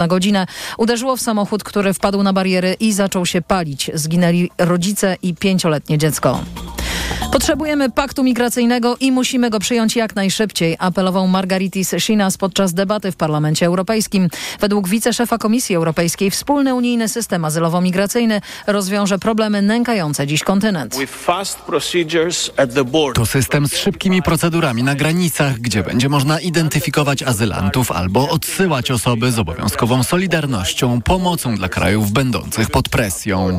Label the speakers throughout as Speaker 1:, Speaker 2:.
Speaker 1: na godzinę. Uderzyło w samochód, który wpadł na bariery i zaczął się palić. Zginęli rodzice i pięcioletnie dziecko. Potrzebujemy paktu migracyjnego i musimy go przyjąć jak najszybciej, apelował Margaritis Schinas podczas debaty w Parlamencie Europejskim. Według wiceszefa Komisji Europejskiej wspólny unijny system azylowo-migracyjny rozwiąże problemy nękające dziś kontynent.
Speaker 2: To system z szybkimi procedurami na granicach, gdzie będzie można identyfikować azylantów albo odsyłać osoby z obowiązkową solidarnością, pomocą dla krajów będących pod presją.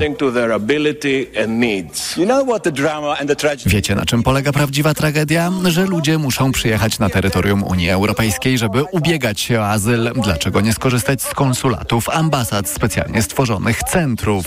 Speaker 2: Wiecie, na czym polega prawdziwa tragedia? Że ludzie muszą przyjechać na terytorium Unii Europejskiej, żeby ubiegać się o azyl. Dlaczego nie skorzystać z konsulatów, ambasad, specjalnie stworzonych centrów?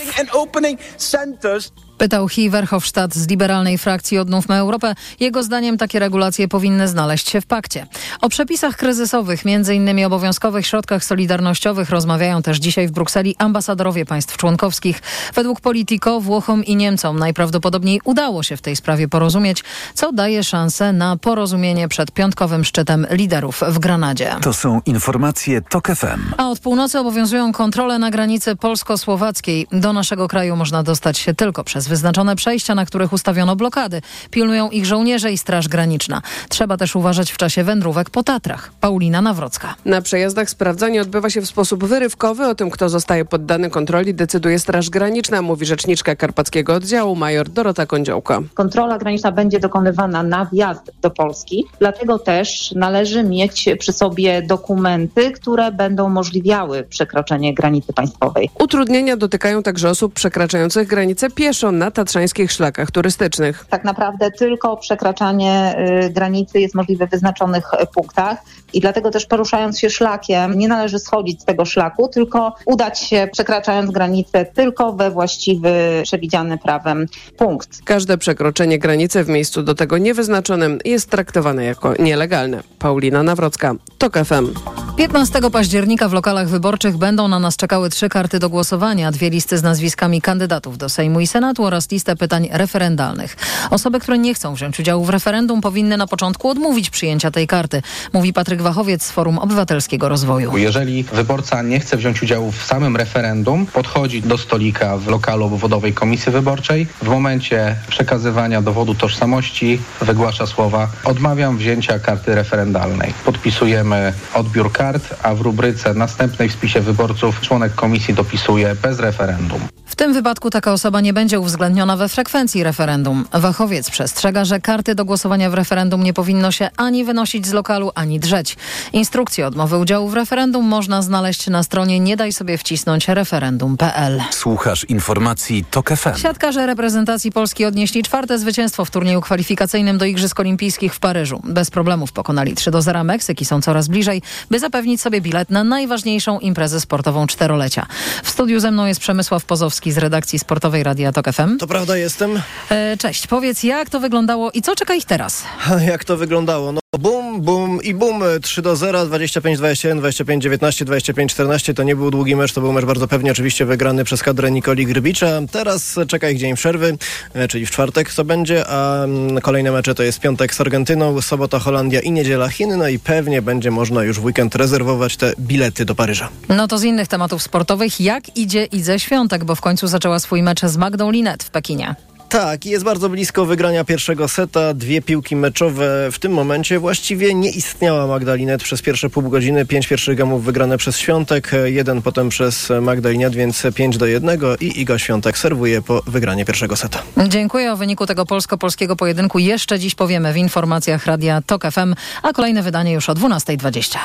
Speaker 1: Pytał Hi Verhofstadt z liberalnej frakcji Odnówmy Europę. Jego zdaniem takie regulacje powinny znaleźć się w pakcie. O przepisach kryzysowych, m.in. obowiązkowych środkach solidarnościowych rozmawiają też dzisiaj w Brukseli ambasadorowie państw członkowskich. Według Politico Włochom i Niemcom najprawdopodobniej udało się w tej sprawie porozumieć, co daje szansę na porozumienie przed piątkowym szczytem liderów w Granadzie.
Speaker 3: To są informacje TOK FM.
Speaker 1: A od północy obowiązują kontrole na granicy polsko-słowackiej. Do naszego kraju można dostać się tylko przez wyznaczone przejścia, na których ustawiono blokady. Pilnują ich żołnierze i Straż Graniczna. Trzeba też uważać w czasie wędrówek po Tatrach. Paulina Nawrocka.
Speaker 4: Na przejazdach sprawdzanie odbywa się w sposób wyrywkowy. O tym, kto zostaje poddany kontroli, decyduje Straż Graniczna, mówi rzeczniczka Karpackiego Oddziału major Dorota Kądziołka.
Speaker 5: Kontrola graniczna będzie dokonywana na wjazd do Polski, dlatego też należy mieć przy sobie dokumenty, które będą umożliwiały przekroczenie granicy państwowej.
Speaker 4: Utrudnienia dotykają także osób przekraczających granicę pieszo na tatrzańskich szlakach turystycznych.
Speaker 5: Tak naprawdę tylko przekraczanie y, granicy jest możliwe w wyznaczonych y, punktach i dlatego też poruszając się szlakiem nie należy schodzić z tego szlaku, tylko udać się przekraczając granicę tylko we właściwy, przewidziany prawem punkt.
Speaker 4: Każde przekroczenie granicy w miejscu do tego niewyznaczonym jest traktowane jako nielegalne. Paulina Nawrocka, TOK FM.
Speaker 1: 15 października w lokalach wyborczych będą na nas czekały trzy karty do głosowania, dwie listy z nazwiskami kandydatów do Sejmu i Senatu oraz listę pytań referendalnych. Osoby, które nie chcą wziąć udziału w referendum powinny na początku odmówić przyjęcia tej karty, mówi Patryk Wachowiec z Forum Obywatelskiego Rozwoju.
Speaker 6: Jeżeli wyborca nie chce wziąć udziału w samym referendum, podchodzi do stolika w lokalu obwodowej komisji wyborczej. W momencie przekazywania dowodu tożsamości wygłasza słowa odmawiam wzięcia karty referendalnej. Podpisujemy odbiór kart, a w rubryce następnej w spisie wyborców członek komisji dopisuje bez referendum.
Speaker 1: W tym wypadku taka osoba nie będzie uwzględniona we frekwencji referendum. Wachowiec przestrzega, że karty do głosowania w referendum nie powinno się ani wynosić z lokalu, ani drzeć. Instrukcję odmowy udziału w referendum można znaleźć na stronie nie daj sobie wcisnąć referendum.pl.
Speaker 3: Słuchasz informacji TOK FM.
Speaker 1: Siatkarze reprezentacji Polski odnieśli czwarte zwycięstwo w turnieju kwalifikacyjnym do Igrzysk Olimpijskich w Paryżu. Bez problemów pokonali 3 do 0 Meksyk i są coraz bliżej, by zapewnić sobie bilet na najważniejszą imprezę sportową czterolecia. W studiu ze mną jest Przemysław Pozowski z redakcji sportowej Radia TOK FM.
Speaker 7: To prawda, jestem.
Speaker 1: E, cześć, powiedz jak to wyglądało i co czeka ich teraz?
Speaker 7: Jak to wyglądało? No bum, bum i bum. 3 do 0, 25, 21, 25, 19, 25, 14. To nie był długi mecz, to był mecz bardzo pewnie oczywiście wygrany przez kadrę Nikoli Grybicza. Teraz czeka ich dzień przerwy, e, czyli w czwartek to będzie, a mm, kolejne mecze to jest piątek z Argentyną, sobota Holandia i niedziela Chiny, no i pewnie będzie można już w weekend rezerwować te bilety do Paryża.
Speaker 1: No to z innych tematów sportowych, jak idzie Idze Świątek, bo w końcu zaczęła swój mecz z Magdą Linet w Pekinie.
Speaker 7: Tak, jest bardzo blisko wygrania pierwszego seta. Dwie piłki meczowe w tym momencie właściwie nie istniała Magdalinet przez pierwsze pół godziny. Pięć pierwszych gemów wygrane przez Świątek, jeden potem przez Magdalinet, więc 5 do 1 i Iga Świątek serwuje po wygranie pierwszego seta.
Speaker 1: Dziękuję. O wyniku tego polsko-polskiego pojedynku jeszcze dziś powiemy w informacjach Radia TOK FM, a kolejne wydanie już o 12.20.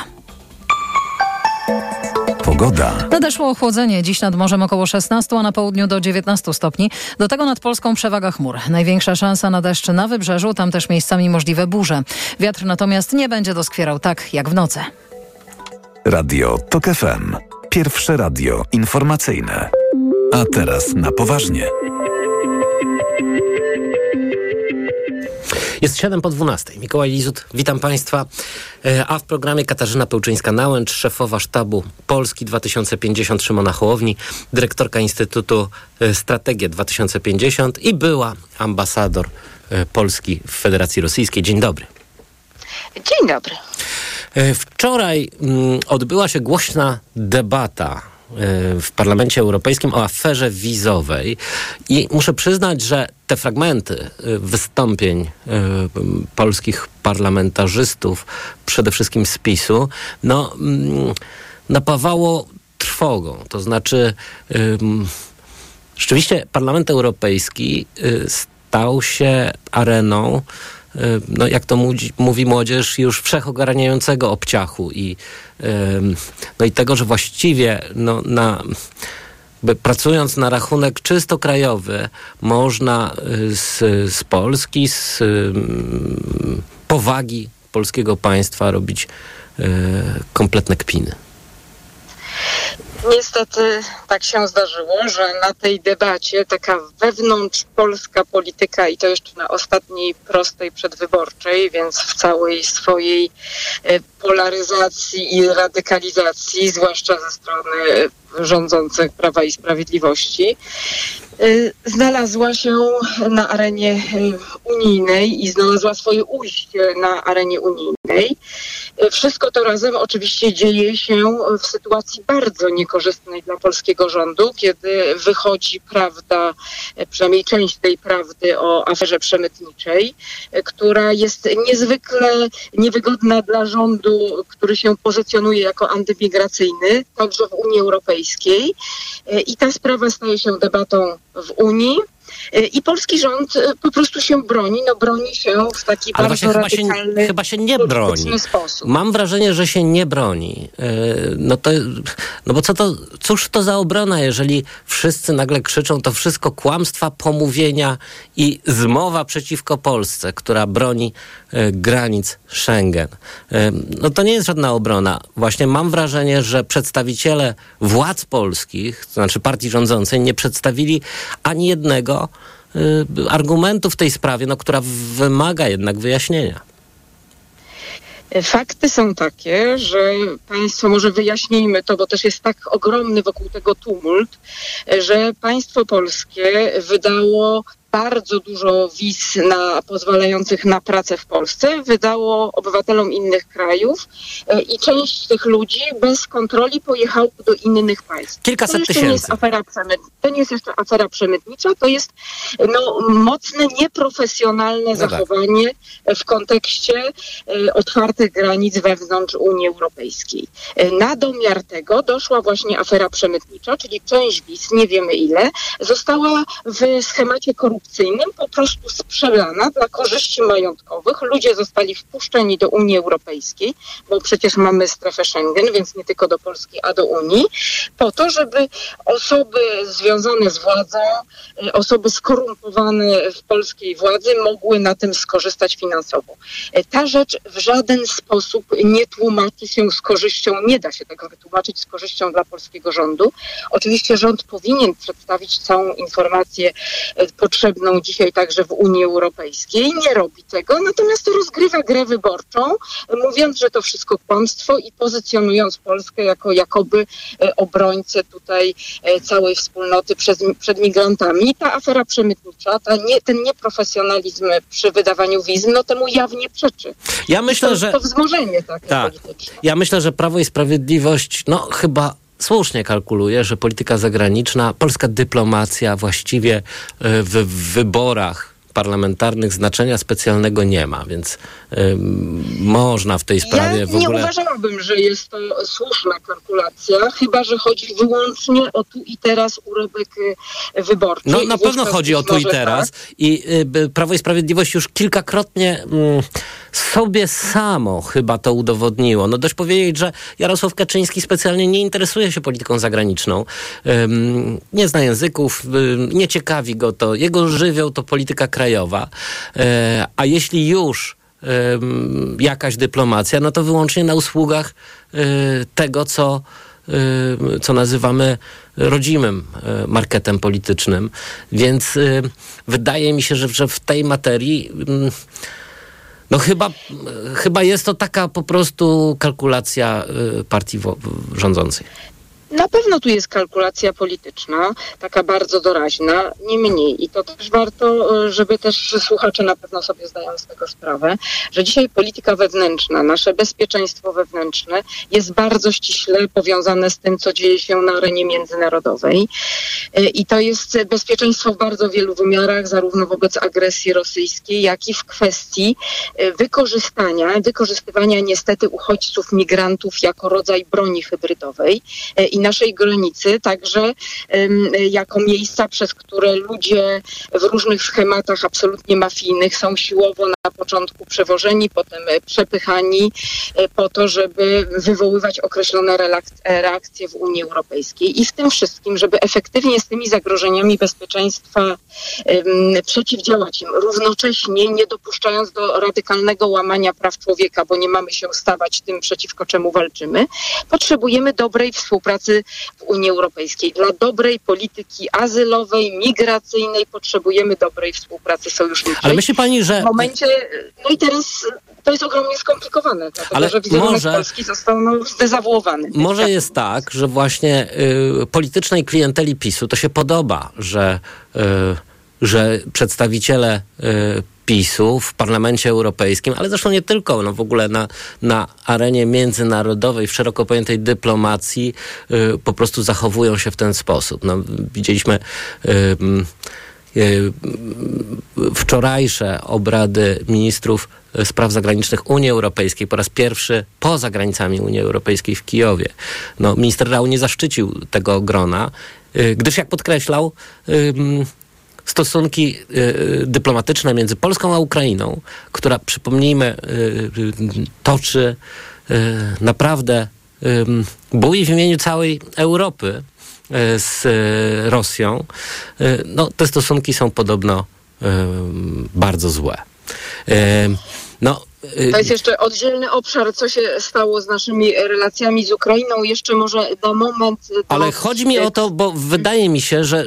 Speaker 3: Pogoda.
Speaker 1: Nadeszło ochłodzenie. Dziś nad morzem około 16, a na południu do 19 stopni. Do tego nad Polską przewaga chmur. Największa szansa na deszcz na wybrzeżu, tam też miejscami możliwe burze. Wiatr natomiast nie będzie doskwierał tak jak w nocy.
Speaker 3: Radio TOK FM. Pierwsze radio informacyjne. A teraz na poważnie.
Speaker 8: Jest 7 po 12. Mikołaj Lizut, witam Państwa. E, a w programie Katarzyna Pełczyńska-Nałęcz, szefowa sztabu Polski 2050 Szymona Hołowni, dyrektorka Instytutu e, Strategia 2050 i była ambasador e, Polski w Federacji Rosyjskiej. Dzień dobry.
Speaker 9: Dzień dobry.
Speaker 8: Wczoraj mm, odbyła się głośna debata w Parlamencie Europejskim o aferze wizowej i muszę przyznać, że te fragmenty wystąpień polskich parlamentarzystów, przede wszystkim z PiSu, no, mm, napawało trwogą. To znaczy, rzeczywiście Parlament Europejski y, stał się areną, y, no jak to mówi młodzież, już wszechogarniającego obciachu i, no i tego, że właściwie no, na pracując na rachunek czysto krajowy, można y, z, z Polski, z powagi polskiego państwa robić kompletne kpiny.
Speaker 9: Niestety tak się zdarzyło, że na tej debacie taka wewnątrz polska polityka i to jeszcze na ostatniej prostej przedwyborczej, więc w całej swojej e, polaryzacji i radykalizacji, zwłaszcza ze strony rządzących Prawa i Sprawiedliwości, Y, znalazła się na arenie y, unijnej i znalazła swoje ujście na arenie unijnej. Y, wszystko to razem oczywiście dzieje się w sytuacji bardzo niekorzystnej dla polskiego rządu, kiedy wychodzi prawda, przynajmniej część tej prawdy o aferze przemytniczej, która jest niezwykle niewygodna dla rządu, który się pozycjonuje jako antymigracyjny, także w Unii Europejskiej. I ta sprawa staje się debatą w Unii. Y, I polski rząd y, po prostu się broni, no broni się w taki Ale bardzo chyba
Speaker 8: się, chyba się nie broni.
Speaker 9: sposób.
Speaker 8: Mam wrażenie, że się nie broni. Y, no to, no bo co to, cóż to za obrona, jeżeli wszyscy nagle krzyczą, to wszystko kłamstwa, pomówienia i zmowa przeciwko Polsce, która broni granic Schengen. No to nie jest żadna obrona. Właśnie mam wrażenie, że przedstawiciele władz polskich, to znaczy partii rządzącej, nie przedstawili ani jednego Y, argumentu w tej sprawie, no, która wymaga jednak wyjaśnienia.
Speaker 9: Fakty są takie, że państwo, może wyjaśnijmy to, bo też jest tak ogromny wokół tego tumult, że państwo polskie wydało bardzo dużo wiz na, pozwalających na pracę w Polsce wydało obywatelom innych krajów e, i część tych ludzi bez kontroli pojechało do innych państw.
Speaker 8: Kilkaset
Speaker 9: to
Speaker 8: tysięcy.
Speaker 9: Nie jest afera to nie jest jeszcze afera przemytnicza, to jest no, mocne, nieprofesjonalne no tak. zachowanie tak. w kontekście e, otwartych granic wewnątrz Unii Europejskiej. E, na domiar tego doszła właśnie afera przemytnicza, czyli część wiz, nie wiemy ile, została w schemacie korupcji korupcyjnym po prostu sprzedana dla korzyści majątkowych. Ludzie zostali wpuszczeni do Unii Europejskiej, bo przecież mamy strefę Schengen, więc nie tylko do Polski, a do Unii, po to, żeby osoby związane z władzą, y, osoby skorumpowane w polskiej władzy mogły na tym skorzystać finansowo. Y, ta rzecz w żaden sposób nie tłumaczy się z korzyścią, nie da się tego wytłumaczyć z korzyścią dla polskiego rządu. Oczywiście rząd powinien przedstawić całą informację y, potrzebną potrzebną dzisiaj także w Unii Europejskiej. Nie robi tego, natomiast rozgrywa grę wyborczą, mówiąc, że to wszystko kłamstwo i pozycjonując Polskę jako jakoby e, obrońcę tutaj e, całej wspólnoty przed, przed migrantami. Ta afera przemytnicza, ta nie, ten nieprofesjonalizm przy wydawaniu wiz, no temu jawnie przeczy.
Speaker 8: Ja myślę, to, że...
Speaker 9: To wzmożenie takie tak. polityczne.
Speaker 8: Ja myślę, że Prawo i Sprawiedliwość, no chyba słusznie kalkuluje, że polityka zagraniczna, polska dyplomacja właściwie e, w wyborach parlamentarnych znaczenia specjalnego nie ma, więc y, można w tej sprawie
Speaker 9: ja
Speaker 8: w ogóle...
Speaker 9: nie uważałabym, że jest to słuszna kalkulacja, chyba, że chodzi wyłącznie o tu i teraz urobek y, wyborczy.
Speaker 8: No na pewno chodzi o tu i teraz tak. i y, Prawo i Sprawiedliwość już kilkakrotnie mm, sobie samo chyba to udowodniło. No dość powiedzieć, że Jarosław Kaczyński specjalnie nie interesuje się polityką zagraniczną, nie zna języków, nie ciekawi go to. Jego żywioł to polityka krajowa, e, a jeśli już jakaś dyplomacja, no to wyłącznie na usługach e, tego, co, co nazywamy rodzimym e, marketem politycznym. Więc wydaje mi się, że, że w tej materii mm, no chyba, chyba jest to taka po prostu kalkulacja partii rządzącej.
Speaker 9: Na pewno tu jest kalkulacja polityczna, taka bardzo doraźna, nie mniej. I to też warto, e, żeby też słuchacze na pewno sobie zdają z tego sprawę, że dzisiaj polityka wewnętrzna, nasze bezpieczeństwo wewnętrzne jest bardzo ściśle powiązane z tym, co dzieje się na arenie międzynarodowej. E, I to jest bezpieczeństwo w bardzo wielu wymiarach, zarówno wobec agresji rosyjskiej, jak i w kwestii e, wykorzystania, wykorzystywania niestety uchodźców, migrantów jako rodzaj broni hybrydowej. I naszej granicy, także jako miejsca, przez które ludzie w różnych schematach absolutnie mafijnych są siłowo na początku przewożeni, potem e, przepychani e, po to, żeby wywoływać określone reakcje w Unii Europejskiej. I w tym wszystkim, żeby efektywnie z tymi zagrożeniami bezpieczeństwa przeciwdziałać im, równocześnie nie dopuszczając do radykalnego łamania praw człowieka, bo nie mamy się stawać tym, przeciwko czemu walczymy, potrzebujemy dobrej współpracy w Unii Europejskiej. Dla dobrej polityki azylowej, migracyjnej potrzebujemy dobrej współpracy sojuszniczej.
Speaker 8: Ale myśli pani, że...
Speaker 9: W momencie... No i teraz to jest ogromnie skomplikowane, dlatego Ale że wizerunek może, Polski został no, zdezawuowany.
Speaker 8: Może jest tak, że właśnie y, politycznej klienteli PiSu to się podoba, że, y, że przedstawiciele y, PiSu w Parlamencie Europejskim, ale zresztą nie tylko, no w ogóle na, na arenie międzynarodowej, w szeroko pojętej dyplomacji y, po prostu zachowują się w ten sposób. No, widzieliśmy y, y, wczorajsze obrady ministrów spraw zagranicznych Unii Europejskiej po raz pierwszy poza granicami Unii Europejskiej w Kijowie. No, minister Rau nie zaszczycił tego grona, y, gdyż jak podkreślał, stosunki y, dyplomatyczne między Polską a Ukrainą, która, przypomnijmy, y, toczy y, naprawdę bój w imieniu całej Europy z Rosją, no, te stosunki są podobno bardzo złe.
Speaker 9: No, to jest jeszcze oddzielny obszar, co się stało z naszymi relacjami z Ukrainą. Jeszcze może na moment.
Speaker 8: Ale chodzi mi o to, bo wydaje mi się, że,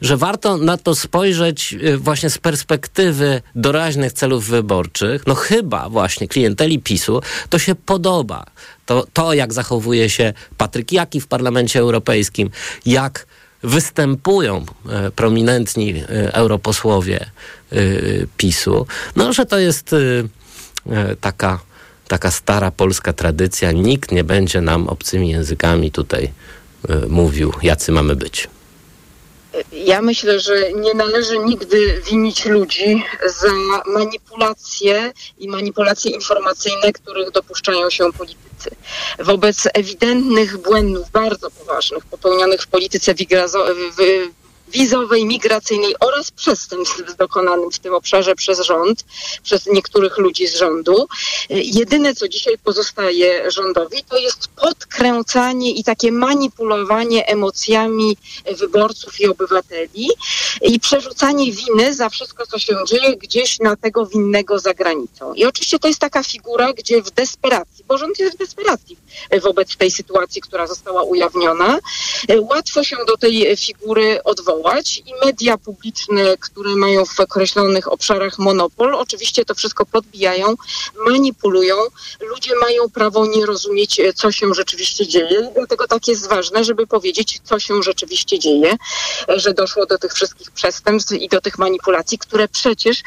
Speaker 8: że warto na to spojrzeć y, właśnie z perspektywy doraźnych celów wyborczych. No chyba właśnie klienteli PiSu to się podoba. To, to jak zachowuje się Patryk Jaki w Parlamencie Europejskim, jak występują e, prominentni e, europosłowie e, PiSu, no że to jest E, taka, taka stara polska tradycja. Nikt nie będzie nam obcymi językami tutaj e, mówił, jacy mamy być.
Speaker 9: Ja myślę, że nie należy nigdy winić ludzi za manipulacje i manipulacje informacyjne, których dopuszczają się politycy. Wobec ewidentnych błędów, bardzo poważnych, popełnionych w polityce wizowej, migracyjnej oraz przestępstw dokonanym w tym obszarze przez rząd, przez niektórych ludzi z rządu. Jedyne, co dzisiaj pozostaje rządowi, to jest podkręcanie i takie manipulowanie emocjami wyborców i obywateli i przerzucanie winy za wszystko, co się dzieje gdzieś na tego winnego za granicą. I oczywiście to jest taka figura, gdzie w desperacji, bo rząd jest w desperacji wobec tej sytuacji, która została ujawniona, łatwo się do tej figury odwołać i media publiczne, które mają w określonych obszarach monopol, oczywiście to wszystko podbijają, manipulują. Ludzie mają prawo nie rozumieć, e, co się rzeczywiście dzieje. Dlatego tak jest ważne, żeby powiedzieć, co się rzeczywiście dzieje, e, że doszło do tych wszystkich przestępstw i do tych manipulacji, które przecież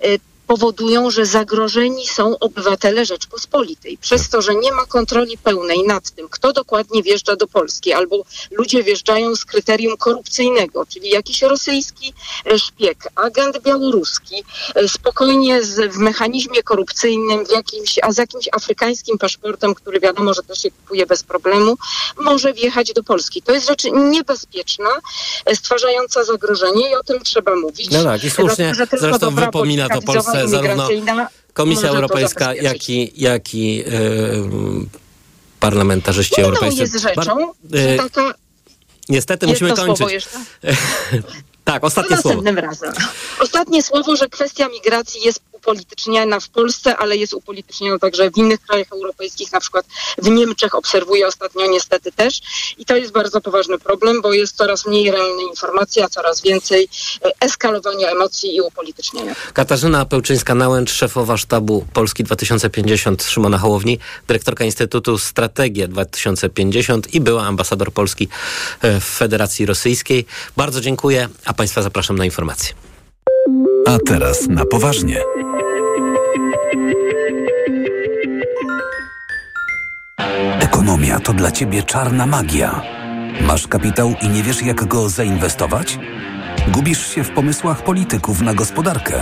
Speaker 9: e, powodują, że zagrożeni są obywatele Rzeczpospolitej. Przez to, że nie ma kontroli pełnej nad tym, kto dokładnie wjeżdża do Polski, albo ludzie wjeżdżają z kryterium korupcyjnego, czyli jakiś rosyjski szpieg, agent białoruski, e, spokojnie z, w mechanizmie korupcyjnym, w jakimś, a z jakimś afrykańskim paszportem, który wiadomo, że też się kupuje bez problemu, może wjechać do Polski. To jest rzecz niebezpieczna, e, stwarzająca zagrożenie i o tym trzeba mówić.
Speaker 8: No tak, i słusznie, zresztą wypomina to Zarówno Komisja Europejska, jak i, jak i yy, parlamentarzyści
Speaker 9: no,
Speaker 8: europejscy.
Speaker 9: jest rzeczą, Bar- taka
Speaker 8: Niestety musimy kończyć. Tak, ostatnie
Speaker 9: to
Speaker 8: słowo.
Speaker 9: następnym razem. Ostatnie słowo, że kwestia migracji jest upolityczniana w Polsce, ale jest upolityczniana także w innych krajach europejskich, na przykład w Niemczech obserwuję ostatnio niestety też. I to jest bardzo poważny problem, bo jest coraz mniej realnej informacji, a coraz więcej e, eskalowania emocji i upolitycznienia.
Speaker 8: Katarzyna Pełczyńska-Nałęcz, szefowa sztabu Polski 2050 Szymona Hołowni, dyrektorka Instytutu Strategia 2050 i była ambasador Polski e, w Federacji Rosyjskiej. Bardzo dziękuję, a Państwa zapraszam na informacje.
Speaker 3: A teraz na poważnie. Ekonomia to dla ciebie czarna magia. Masz kapitał i nie wiesz, jak go zainwestować? Gubisz się w pomysłach polityków na gospodarkę.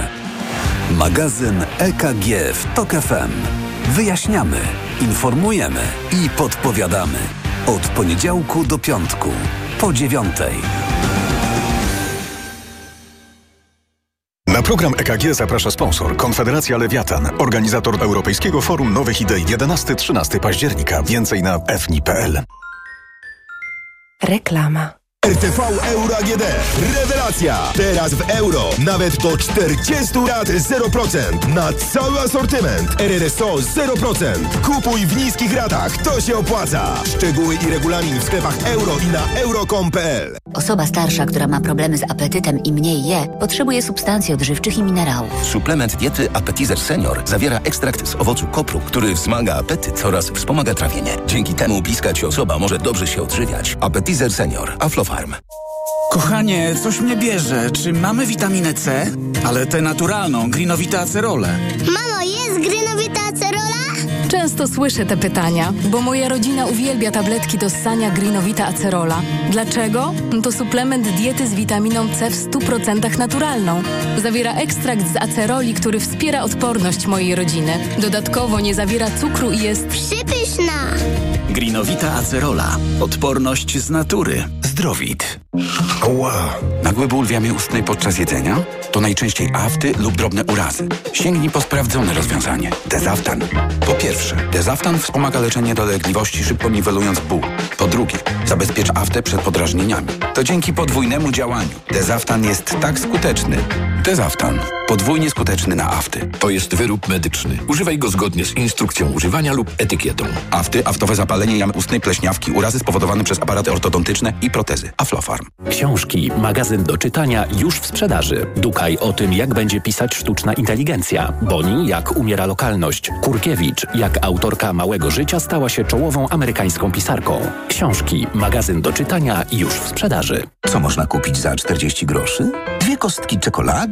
Speaker 3: Magazyn EKG w TOK FM. Wyjaśniamy, informujemy i podpowiadamy. Od poniedziałku do piątku, po dziewiątej.
Speaker 10: Na program EKG zaprasza sponsor Konfederacja Lewiatan, organizator Europejskiego Forum Nowych Idei 11-13 października. Więcej na fni.pl.
Speaker 11: Reklama.
Speaker 12: RTV Euro AGD. Rewelacja! Teraz w euro. Nawet do 40 lat 0%. Na cały asortyment. RRSO 0%. Kupuj w niskich ratach. To się opłaca. Szczegóły i regulamin w sklepach euro i na euro.com.pl
Speaker 13: Osoba starsza, która ma problemy z apetytem i mniej je, potrzebuje substancji odżywczych i minerałów.
Speaker 14: Suplement diety Appetizer Senior zawiera ekstrakt z owocu kopru, który wzmaga apetyt oraz wspomaga trawienie. Dzięki temu bliska ci osoba może dobrze się odżywiać. Appetizer Senior.
Speaker 15: Kochanie, coś mnie bierze. Czy mamy witaminę C? Ale tę naturalną, grinowite acerole.
Speaker 16: Mamo?
Speaker 11: Często słyszę te pytania, bo moja rodzina uwielbia tabletki do ssania Greenowita Acerola. Dlaczego? To suplement diety z witaminą C w 100% naturalną. Zawiera ekstrakt z aceroli, który wspiera odporność mojej rodziny. Dodatkowo nie zawiera cukru i jest
Speaker 16: Przypyszna!
Speaker 15: Grinowita acerola. Odporność z natury. Zdrowit. Ała. Nagły ból w jamie ustnej podczas jedzenia? To najczęściej afty lub drobne urazy. Sięgnij po sprawdzone rozwiązanie. Dezaftan. Po pierwsze, Dezaftan wspomaga leczenie dolegliwości, szybko niwelując ból. Po drugie, zabezpiecz aftę przed podrażnieniami. To dzięki podwójnemu działaniu. Dezaftan jest tak skuteczny. Dezaftan. Podwójnie skuteczny na afty.
Speaker 17: To jest wyrób medyczny. Używaj go zgodnie z instrukcją używania lub etykietą.
Speaker 15: Afty, aftowe zapalenie jamy ustnej, pleśniawki, urazy spowodowane przez aparaty ortodontyczne i protezy. Aflofarm.
Speaker 18: Książki, magazyn do czytania już w sprzedaży. Dukaj o tym, jak będzie pisać sztuczna inteligencja. Boni, jak umiera lokalność. Kurkiewicz, jak autorka Małego Życia stała się czołową amerykańską pisarką. Książki, magazyn do czytania już w sprzedaży.
Speaker 14: Co można kupić za 40 groszy? Dwie kostki czekolady,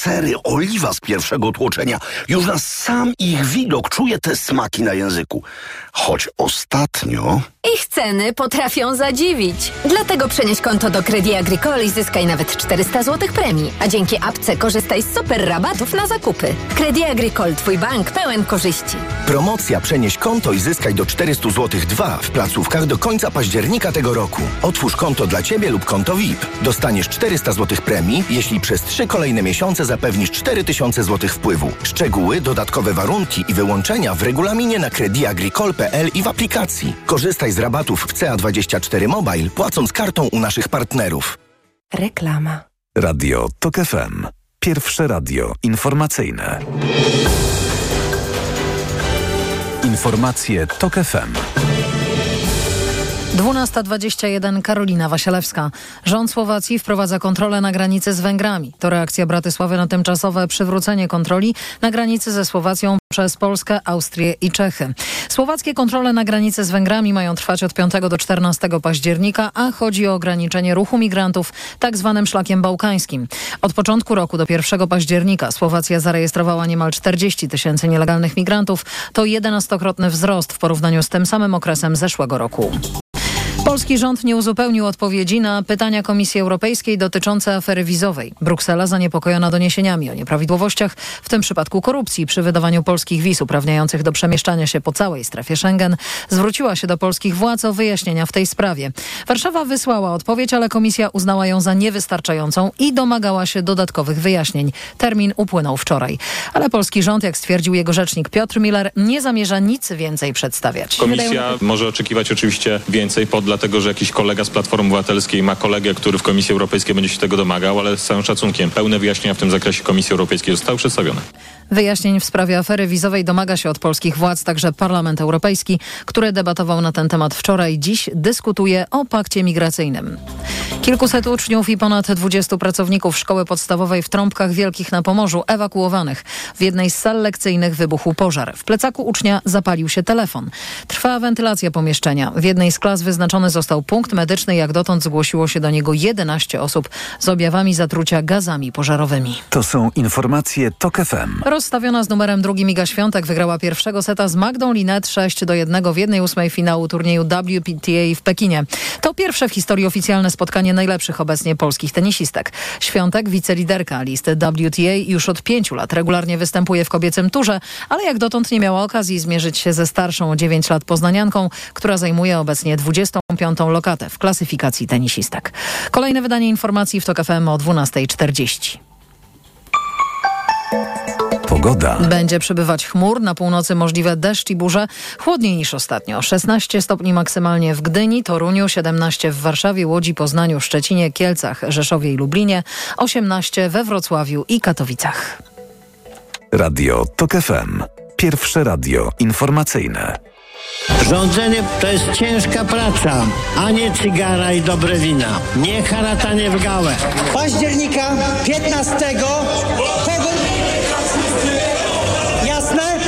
Speaker 17: sery, oliwa z pierwszego tłoczenia. Już na sam ich widok czuję te smaki na języku. Choć ostatnio...
Speaker 19: Ich ceny potrafią zadziwić. Dlatego przenieś konto do Credit Agricole i zyskaj nawet 400 zł premii. A dzięki apce korzystaj z super rabatów na zakupy. Credit Agricole, twój bank pełen korzyści.
Speaker 20: Promocja Przenieś konto i zyskaj do 400 zł 2 w placówkach do końca października tego roku. Otwórz konto dla Ciebie lub konto VIP. Dostaniesz 400 zł premii, jeśli przez 3 kolejne miesiące zapewnisz 4000 zł wpływu. Szczegóły, dodatkowe warunki i wyłączenia w regulaminie na crediagricole.pl i w aplikacji. Korzystaj z rabatów w CA24 Mobile, płacąc kartą u naszych partnerów.
Speaker 11: Reklama.
Speaker 3: Radio TOK FM. Pierwsze radio informacyjne. Informacje TOK FM.
Speaker 1: 12.21 Karolina Wasielewska. Rząd Słowacji wprowadza kontrolę na granicy z Węgrami. To reakcja Bratysławy na tymczasowe przywrócenie kontroli na granicy ze Słowacją przez Polskę, Austrię i Czechy. Słowackie kontrole na granicy z Węgrami mają trwać od 5 do 14 października, a chodzi o ograniczenie ruchu migrantów tak zwanym szlakiem bałkańskim. Od początku roku do 1 października Słowacja zarejestrowała niemal 40 tysięcy nielegalnych migrantów. To 11-krotny wzrost w porównaniu z tym samym okresem zeszłego roku. Polski rząd nie uzupełnił odpowiedzi na pytania Komisji Europejskiej dotyczące afery wizowej. Bruksela zaniepokojona doniesieniami o nieprawidłowościach, w tym przypadku korupcji przy wydawaniu polskich wiz uprawniających do przemieszczania się po całej strefie Schengen, zwróciła się do polskich władz o wyjaśnienia w tej sprawie. Warszawa wysłała odpowiedź, ale komisja uznała ją za niewystarczającą i domagała się dodatkowych wyjaśnień. Termin upłynął wczoraj. Ale polski rząd, jak stwierdził jego rzecznik Piotr Miller, nie zamierza nic więcej przedstawiać.
Speaker 21: Komisja może oczekiwać oczywiście więcej, pod dlatego że jakiś kolega z Platformy Obywatelskiej ma kolegę, który w Komisji Europejskiej będzie się tego domagał, ale z całym szacunkiem pełne wyjaśnienia w tym zakresie Komisji Europejskiej zostały przedstawione.
Speaker 1: Wyjaśnień w sprawie afery wizowej domaga się od polskich władz także Parlament Europejski, który debatował na ten temat wczoraj. Dziś dyskutuje o pakcie migracyjnym. Kilkuset uczniów i ponad 20 pracowników szkoły podstawowej w Trąbkach Wielkich na Pomorzu ewakuowanych. W jednej z sal lekcyjnych wybuchł pożar. W plecaku ucznia zapalił się telefon. Trwa wentylacja pomieszczenia. W jednej z klas został punkt medyczny. Jak dotąd zgłosiło się do niego 11 osób z objawami zatrucia gazami pożarowymi.
Speaker 14: To są informacje TOK FM.
Speaker 1: Rozstawiona z numerem drugim Iga Świątek wygrała pierwszego seta z Magdą Linet 6 do 1 w jednej ósmej finału turnieju WPTA w Pekinie. To pierwsze w historii oficjalne spotkanie najlepszych obecnie polskich tenisistek. Świątek, wiceliderka listy WTA już od pięciu lat regularnie występuje w kobiecym turze, ale jak dotąd nie miała okazji zmierzyć się ze starszą o 9 lat poznanianką, która zajmuje obecnie 25. lokatę w klasyfikacji tenisistek. Kolejne wydanie informacji w TOK FM o 12.40.
Speaker 14: Pogoda.
Speaker 1: Będzie przybywać chmur, na północy możliwe deszcz i burze, chłodniej niż ostatnio. 16 stopni maksymalnie w Gdyni, Toruniu, 17 w Warszawie, Łodzi, Poznaniu, Szczecinie, Kielcach, Rzeszowie i Lublinie, 18 we Wrocławiu i Katowicach.
Speaker 14: Radio TOK FM. Pierwsze radio informacyjne.
Speaker 22: Rządzenie to jest ciężka praca, a nie cygara i dobre wina. Nie haratanie w gałę.
Speaker 23: Października 15 tego... Jasne?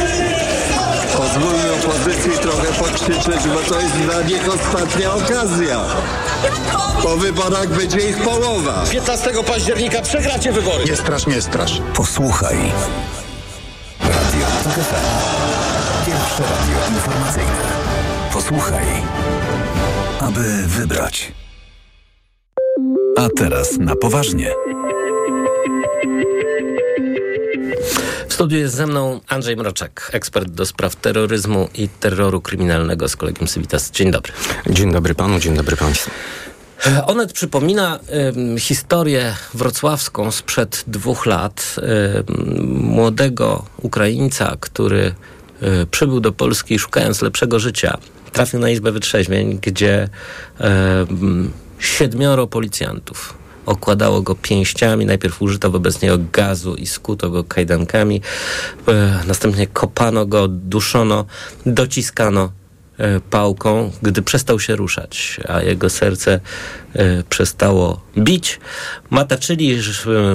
Speaker 24: Pozwólmy opozycji trochę pokrzyczeć, bo to jest dla nich ostatnia okazja. Po wyborach będzie ich połowa.
Speaker 23: 15 października przegracie wybory.
Speaker 24: Nie strasz, nie strasz.
Speaker 14: Posłuchaj. Radio. Pierwsze radio informacyjne. Posłuchaj, aby wybrać. A teraz na poważnie.
Speaker 8: W studiu jest ze mną Andrzej Mroczek, ekspert do spraw terroryzmu i terroru kryminalnego z kolegiem Civitas. Dzień dobry.
Speaker 25: Dzień dobry panu, dzień dobry państwu.
Speaker 8: Onet przypomina y, historię wrocławską sprzed dwóch lat. Y, młodego Ukraińca, który przybył do Polski szukając lepszego życia. Trafił na Izbę Wytrzeźwień, gdzie siedmioro policjantów okładało go pięściami. Najpierw użyto wobec niego gazu i skuto go kajdankami. E, następnie kopano go, duszono, dociskano e, pałką, gdy przestał się ruszać, a jego serce e, przestało bić. Mataczyli,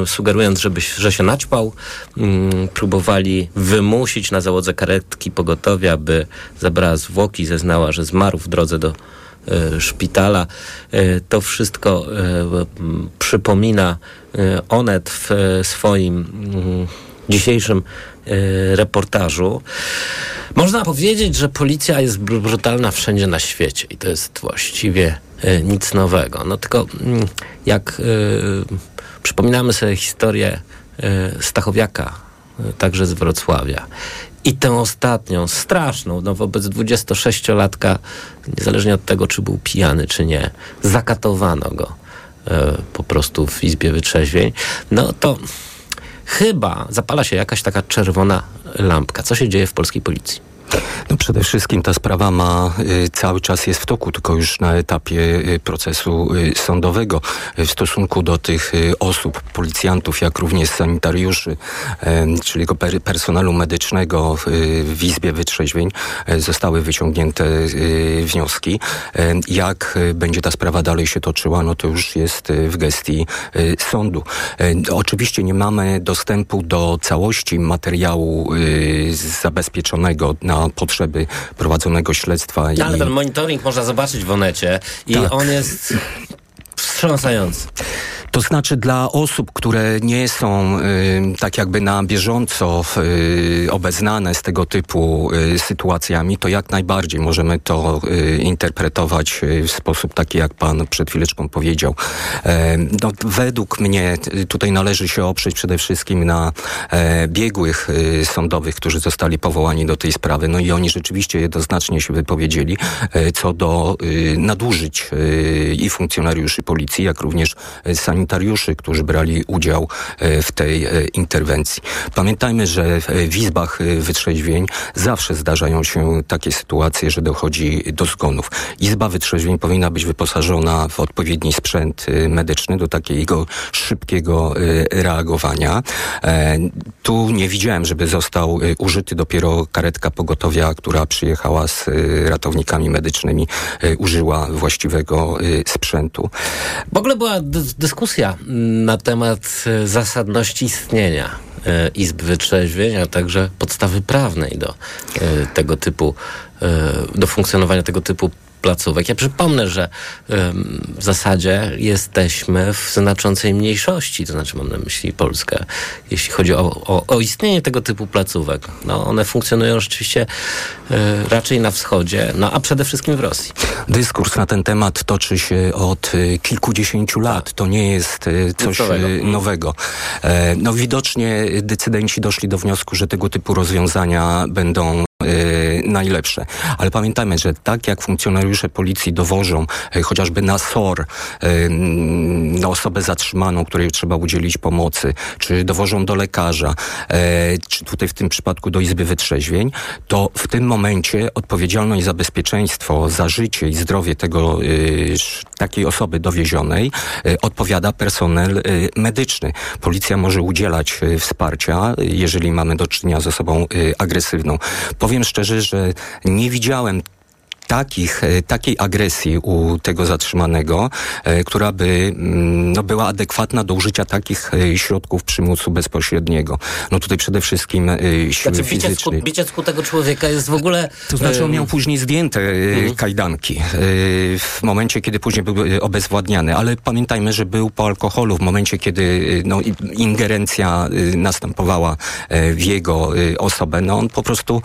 Speaker 8: sugerując, żeby, że się naćpał, mm, próbowali wymusić na załodze karetki pogotowia, by zabrała zwłoki, zeznała, że zmarł w drodze do szpitala. To wszystko przypomina Onet w swoim dzisiejszym reportażu. Można powiedzieć, że policja jest brutalna wszędzie na świecie i to jest właściwie nic nowego. No tylko jak przypominamy sobie historię Stachowiaka, także z Wrocławia, i tę ostatnią, straszną, no wobec 26-latka, niezależnie od tego, czy był pijany, czy nie, zakatowano go e, po prostu w Izbie Wytrzeźwień, no to chyba zapala się jakaś taka czerwona lampka. Co się dzieje w polskiej policji?
Speaker 25: No przede wszystkim ta sprawa ma y, cały czas jest w toku, tylko już na etapie y, procesu y, sądowego w stosunku do tych osób, policjantów, jak również sanitariuszy, czyli per, personelu medycznego w Izbie Wytrzeźwień zostały wyciągnięte wnioski. Jak będzie ta sprawa dalej się toczyła, no to już jest w gestii sądu. Oczywiście nie mamy dostępu do całości materiału zabezpieczonego na potrzeby prowadzonego śledztwa.
Speaker 8: No, ale i... ten monitoring można zobaczyć w Onecie i tak. on jest wstrząsający.
Speaker 25: To znaczy dla osób, które nie są y, tak jakby na bieżąco y, obeznane z tego typu y, sytuacjami, to jak najbardziej możemy to y, interpretować y, w sposób taki, jak pan przed chwileczką powiedział. E, no, według mnie y, tutaj należy się oprzeć przede wszystkim na e, biegłych sądowych, którzy zostali powołani do tej sprawy. No i oni rzeczywiście jednoznacznie się wypowiedzieli e, co do nadużyć i funkcjonariuszy policji, jak również e, sanitariuszy, którzy brali udział e, w tej e, interwencji. Pamiętajmy, że w izbach wytrzeźwień zawsze zdarzają się takie sytuacje, że dochodzi do zgonów. Izba wytrzeźwień powinna być wyposażona w odpowiedni sprzęt medyczny do takiego szybkiego reagowania. Tu nie widziałem, żeby został użyty dopiero karetka pogotowia, która przyjechała z ratownikami medycznymi, użyła właściwego sprzętu.
Speaker 8: W ogóle była dy- dyskusja mm, na temat e, zasadności istnienia e, Izb Wytrzeźwień, a także podstawy prawnej do e, tego typu, do funkcjonowania tego typu placówek. Ja przypomnę, że w zasadzie jesteśmy w znaczącej mniejszości, to znaczy mam na myśli Polskę, jeśli chodzi o, o, o istnienie tego typu placówek. No, one funkcjonują rzeczywiście e, raczej na wschodzie, no a przede wszystkim w Rosji.
Speaker 25: Dyskurs na ten temat toczy się od y, kilkudziesięciu lat. To nie jest y, coś
Speaker 8: nowego.
Speaker 25: nowego. E, No widocznie decydenci doszli do wniosku, że tego typu rozwiązania będą y, najlepsze. Ale pamiętajmy, że tak jak funkcjonariusze policji dowożą y, chociażby na SOR y, na osobę zatrzymaną, której trzeba udzielić pomocy, czy dowożą do lekarza, czy tutaj w tym przypadku do Izby Wytrzeźwień, to w tym momencie odpowiedzialność za bezpieczeństwo, za życie i zdrowie tego, takiej osoby dowiezionej odpowiada personel medyczny. Policja może udzielać wsparcia, jeżeli mamy do czynienia z osobą agresywną. Powiem szczerze, że nie widziałem takich, e, takiej agresji u tego zatrzymanego, e, która by mm, no, była adekwatna do użycia takich e, środków przymusu bezpośredniego. No tutaj przede wszystkim siły
Speaker 8: Znaczy, biciecku,
Speaker 25: fizycznej.
Speaker 8: biciecku tego człowieka jest w ogóle...
Speaker 25: To znaczy on miał później zdjęte
Speaker 8: Mhm.
Speaker 25: kajdanki w momencie, kiedy później był obezwładniany, ale pamiętajmy, że był po alkoholu w momencie, kiedy no, ingerencja następowała w jego osobę. No on po prostu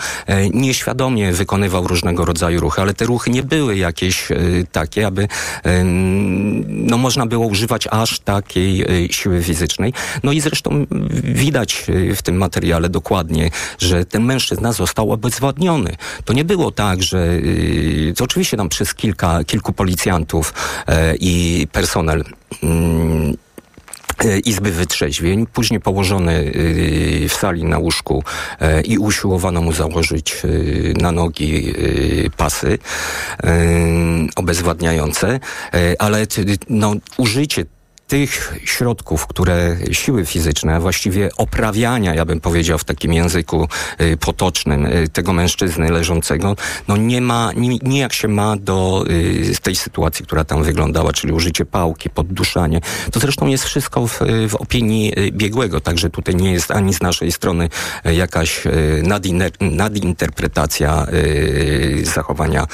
Speaker 25: nieświadomie wykonywał różnego rodzaju ruchy, ale te ruchy nie były jakieś e, takie, aby em, no, można było używać aż takiej e, siły fizycznej. No i zresztą widać e, w tym materiale dokładnie, że ten mężczyzna został obezwładniony. To nie było tak, że to oczywiście tam przez kilka, kilku policjantów e, i personel mm, e, Izby Wytrzeźwień, później położony y, w sali na łóżku e, i usiłowano mu założyć na nogi pasy obezwładniające, e, ale no, użycie tych środków, które siły fizyczne, właściwie oprawiania, ja bym powiedział w takim języku y, potocznym, y, tego mężczyzny leżącego, no nie ma, ni- nijak się ma do y, tej sytuacji, która tam wyglądała, czyli użycie pałki, podduszanie. To zresztą jest wszystko w, w opinii biegłego, także tutaj nie jest ani z naszej strony jakaś nadiner- nadinterpretacja zachowania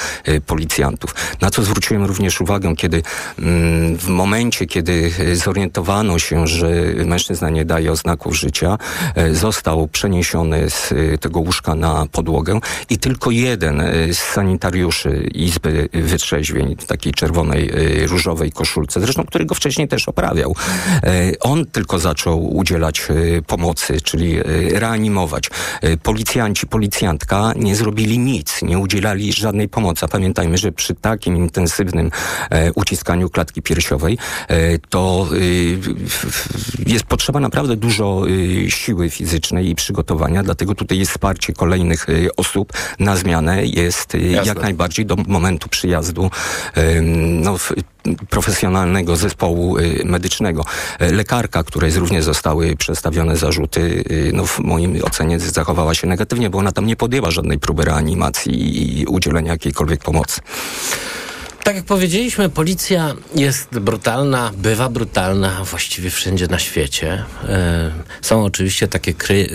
Speaker 25: policjantów. Na co zwróciłem również uwagę, kiedy mm, w momencie, kiedy zorientowano się, że mężczyzna nie daje oznaków życia, e, został przeniesiony z y, tego łóżka na podłogę i tylko jeden y, z sanitariuszy Izby Wytrzeźwień, takiej czerwonej, różowej koszulce, zresztą którego wcześniej też oprawiał, e, on tylko zaczął udzielać pomocy, czyli reanimować. Policjanci, policjantka nie zrobili nic, nie udzielali żadnej pomocy. A pamiętajmy, że przy takim intensywnym e, uciskaniu klatki piersiowej e, to y, jest potrzeba naprawdę dużo y, siły fizycznej i przygotowania, dlatego tutaj jest wsparcie kolejnych y, osób na zmianę, jest
Speaker 8: Jasne.
Speaker 25: jak najbardziej do momentu przyjazdu no, profesjonalnego zespołu medycznego. Lekarka, której również zostały przedstawione zarzuty, no w moim ocenie zachowała się negatywnie, bo ona tam nie podjęła żadnej próby reanimacji i udzielenia jakiejkolwiek pomocy.
Speaker 8: Tak jak powiedzieliśmy, policja jest brutalna, bywa brutalna właściwie wszędzie na świecie. E, Są oczywiście takie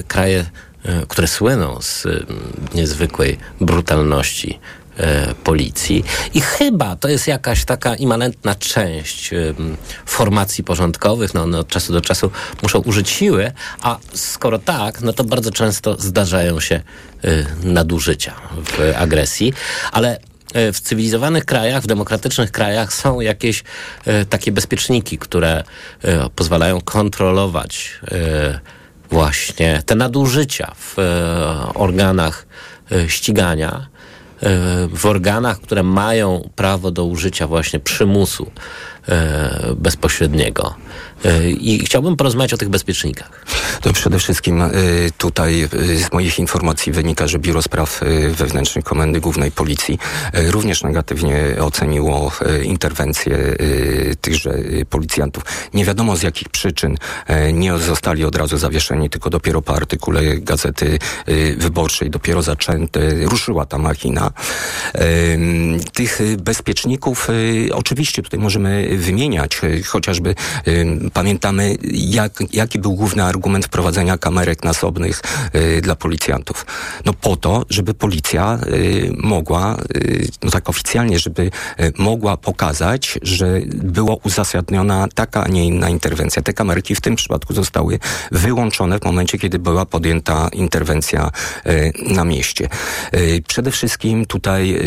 Speaker 8: kraje, e, które słyną z e, niezwykłej brutalności policji. I chyba to jest jakaś taka immanentna część formacji porządkowych. No, one od czasu do czasu muszą użyć siły, a skoro tak, no to bardzo często zdarzają się nadużycia w agresji, ale w cywilizowanych krajach, w demokratycznych krajach są jakieś e, takie bezpieczniki, które e, pozwalają kontrolować e, właśnie te nadużycia w e, organach e, ścigania, e, w organach, które mają prawo do użycia właśnie przymusu. e, bezpośredniego. E, I chciałbym porozmawiać o tych bezpiecznikach.
Speaker 25: To przede wszystkim y, tutaj z moich informacji wynika, że Biuro Spraw Wewnętrznych Komendy Głównej Policji również negatywnie oceniło interwencję tychże policjantów. Nie wiadomo z jakich przyczyn nie zostali od razu zawieszeni, tylko dopiero po artykule Gazety Wyborczej, dopiero zaczęte, ruszyła ta machina. Tych bezpieczników oczywiście tutaj możemy wymieniać, y, chociażby pamiętamy jak, jaki był główny argument wprowadzenia kamerek nasobnych y, dla policjantów. No po to, żeby policja y, mogła, no tak oficjalnie, żeby mogła pokazać, że była uzasadniona taka, a nie inna interwencja. Te kamerki w tym przypadku zostały wyłączone w momencie, kiedy była podjęta interwencja na mieście. Przede wszystkim tutaj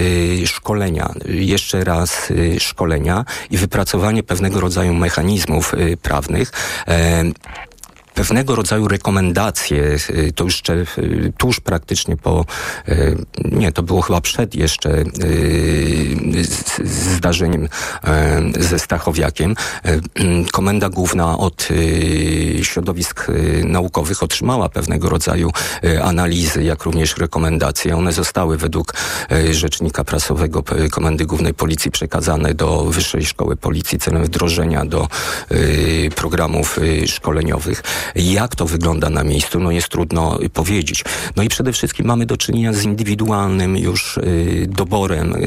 Speaker 25: szkolenia, jeszcze raz szkolenia i wypracowanie pewnego rodzaju mechanizmów y, prawnych. E, pewnego rodzaju rekomendacje, y, to jeszcze y, tuż praktycznie po, y, nie, to było chyba przed jeszcze zdarzeniem y, ze Stachowiakiem. Y, Komenda Główna od środowisk naukowych otrzymała pewnego rodzaju analizy, jak również rekomendacje. One zostały według y, rzecznika prasowego Komendy Głównej Policji przekazane do Wyższej Szkoły Policji celem wdrożenia do programów szkoleniowych. Jak to wygląda na miejscu, no jest trudno powiedzieć. No i przede wszystkim mamy do czynienia z indywidualnym już y, doborem y,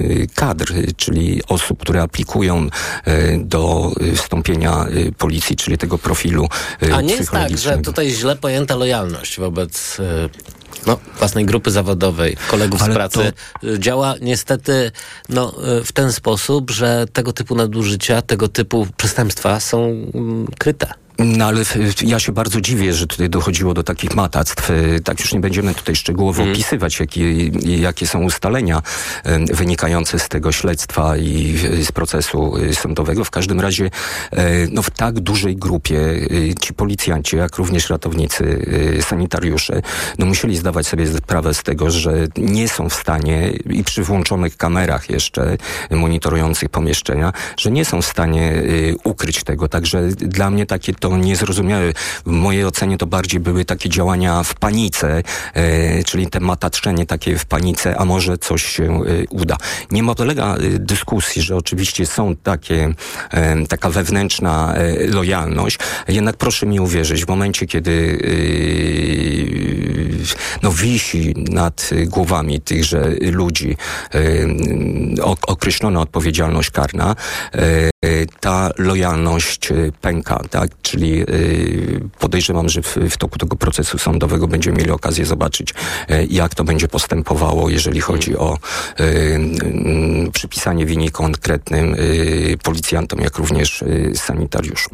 Speaker 25: y, kadr, czyli osób, które aplikują do wstąpienia policji, czyli tego profilu
Speaker 8: A nie jest tak, że tutaj źle pojęta lojalność wobec no, własnej grupy zawodowej, kolegów
Speaker 25: Ale
Speaker 8: z pracy, e, działa niestety no, w ten sposób, że tego typu nadużycia, tego typu przestępstwa są mm, kryte.
Speaker 25: No ale ja się bardzo dziwię, że tutaj dochodziło do takich matactw. E, Tak już nie będziemy tutaj szczegółowo opisywać, jakie, jakie są ustalenia wynikające z tego śledztwa i e, z procesu e, sądowego. W każdym razie e, no, w tak dużej grupie ci policjanci, jak również ratownicy, sanitariusze, no, musieli zdawać sobie sprawę z tego, że nie są w stanie i przy włączonych kamerach jeszcze monitorujących pomieszczenia, że nie są w stanie y, ukryć tego. Także dla mnie takie to niezrozumiałe. W mojej ocenie to bardziej były takie działania w panice, e, czyli te mataczenie takie w panice, a może coś się y, uda. Nie ma polega y, dyskusji, że oczywiście są takie, e, taka wewnętrzna e, lojalność, jednak proszę mi uwierzyć, w momencie, kiedy y, no, wisi nad głowami tychże ludzi ok- określona odpowiedzialność karna, ta lojalność pęka, tak? Czyli y, podejrzewam, że w, w toku tego procesu sądowego będziemy mieli okazję zobaczyć, y, jak to będzie postępowało, jeżeli chodzi o y, y, przypisanie wini konkretnym policjantom, jak również sanitariuszom.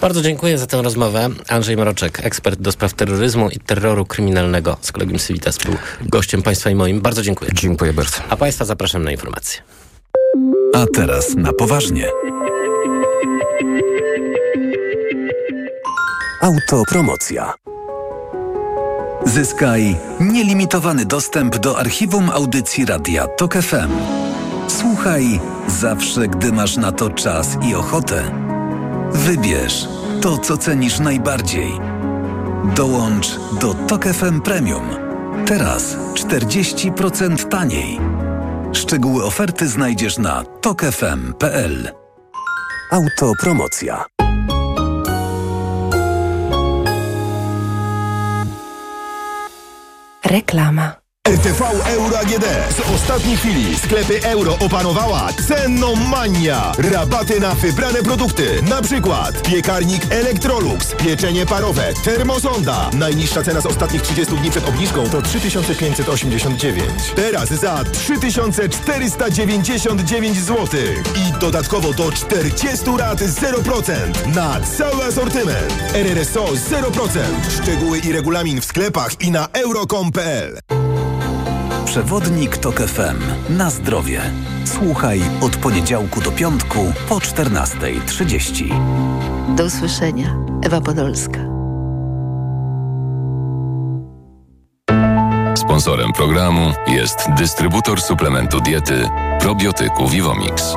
Speaker 8: Bardzo dziękuję za tę rozmowę. Andrzej Mroczek, ekspert do spraw terroryzmu i terroru kryminalnego z kolegiem Civitas był gościem Państwa i moim. Bardzo dziękuję.
Speaker 25: Dziękuję bardzo.
Speaker 8: A Państwa zapraszam na informacje.
Speaker 15: A teraz na poważnie.
Speaker 3: Autopromocja.
Speaker 15: Zyskaj nielimitowany dostęp do archiwum audycji Radia TOK FM. Słuchaj zawsze, gdy masz na to czas i ochotę. Wybierz to, co cenisz najbardziej. Dołącz do TOK FM Premium. Teraz 40% taniej. Szczegóły oferty znajdziesz na tokefm.pl.
Speaker 3: Autopromocja.
Speaker 26: Reklama.
Speaker 12: RTV Euro AGD. Z ostatniej chwili sklepy euro opanowała cenomania. Rabaty na wybrane produkty. Na przykład piekarnik Electrolux, pieczenie parowe, termosonda. Najniższa cena z ostatnich 30 dni przed obniżką to 3589. Teraz za 3499 zł. I dodatkowo do 40 rat 0% na cały asortyment. RRSO 0%. Szczegóły i regulamin w sklepach i na euro.com.pl.
Speaker 3: Przewodnik TOK FM. Na zdrowie. Słuchaj od poniedziałku do piątku po 14.30.
Speaker 26: Do usłyszenia. Ewa Podolska.
Speaker 27: Sponsorem programu jest dystrybutor suplementu diety probiotyku Vivomix.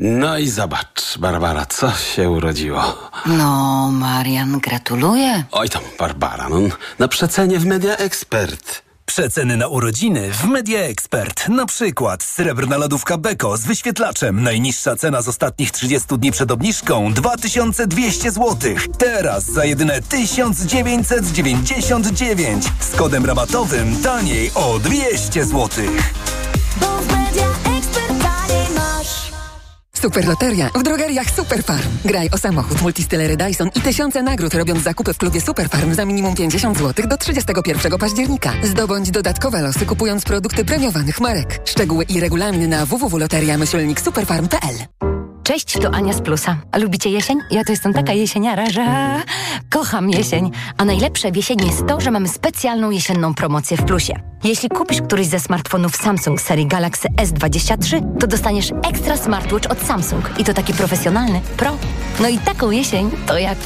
Speaker 28: No i zobacz, Barbara, co się urodziło.
Speaker 26: No, Marian, gratuluję.
Speaker 28: Oj tam, Barbara, no, na przecenie w Media Expert.
Speaker 29: Przeceny na urodziny w Media Expert. Na przykład srebrna lodówka Beko z wyświetlaczem. Najniższa cena z ostatnich 30 dni przed obniżką 2200 zł. Teraz za jedyne 1999. Z kodem rabatowym taniej o 200 zł.
Speaker 30: Superloteria w drogeriach Superfarm. Graj o samochód multistylery Dyson i tysiące nagród robiąc zakupy w klubie Superfarm za minimum 50 zł do 31 października. Zdobądź dodatkowe losy kupując produkty premiowanych marek. Szczegóły i regulamin na www.loteria-superfarm.pl
Speaker 31: Cześć, to Ania z Plusa. A lubicie jesień? Ja to jestem taka jesieniara, że kocham jesień. A najlepsze w jesieni jest to, że mamy specjalną jesienną promocję w Plusie. Jeśli kupisz któryś ze smartfonów Samsung serii Galaxy S23, to dostaniesz ekstra smartwatch od Samsung. I to taki profesjonalny, pro. No i taką jesień to ja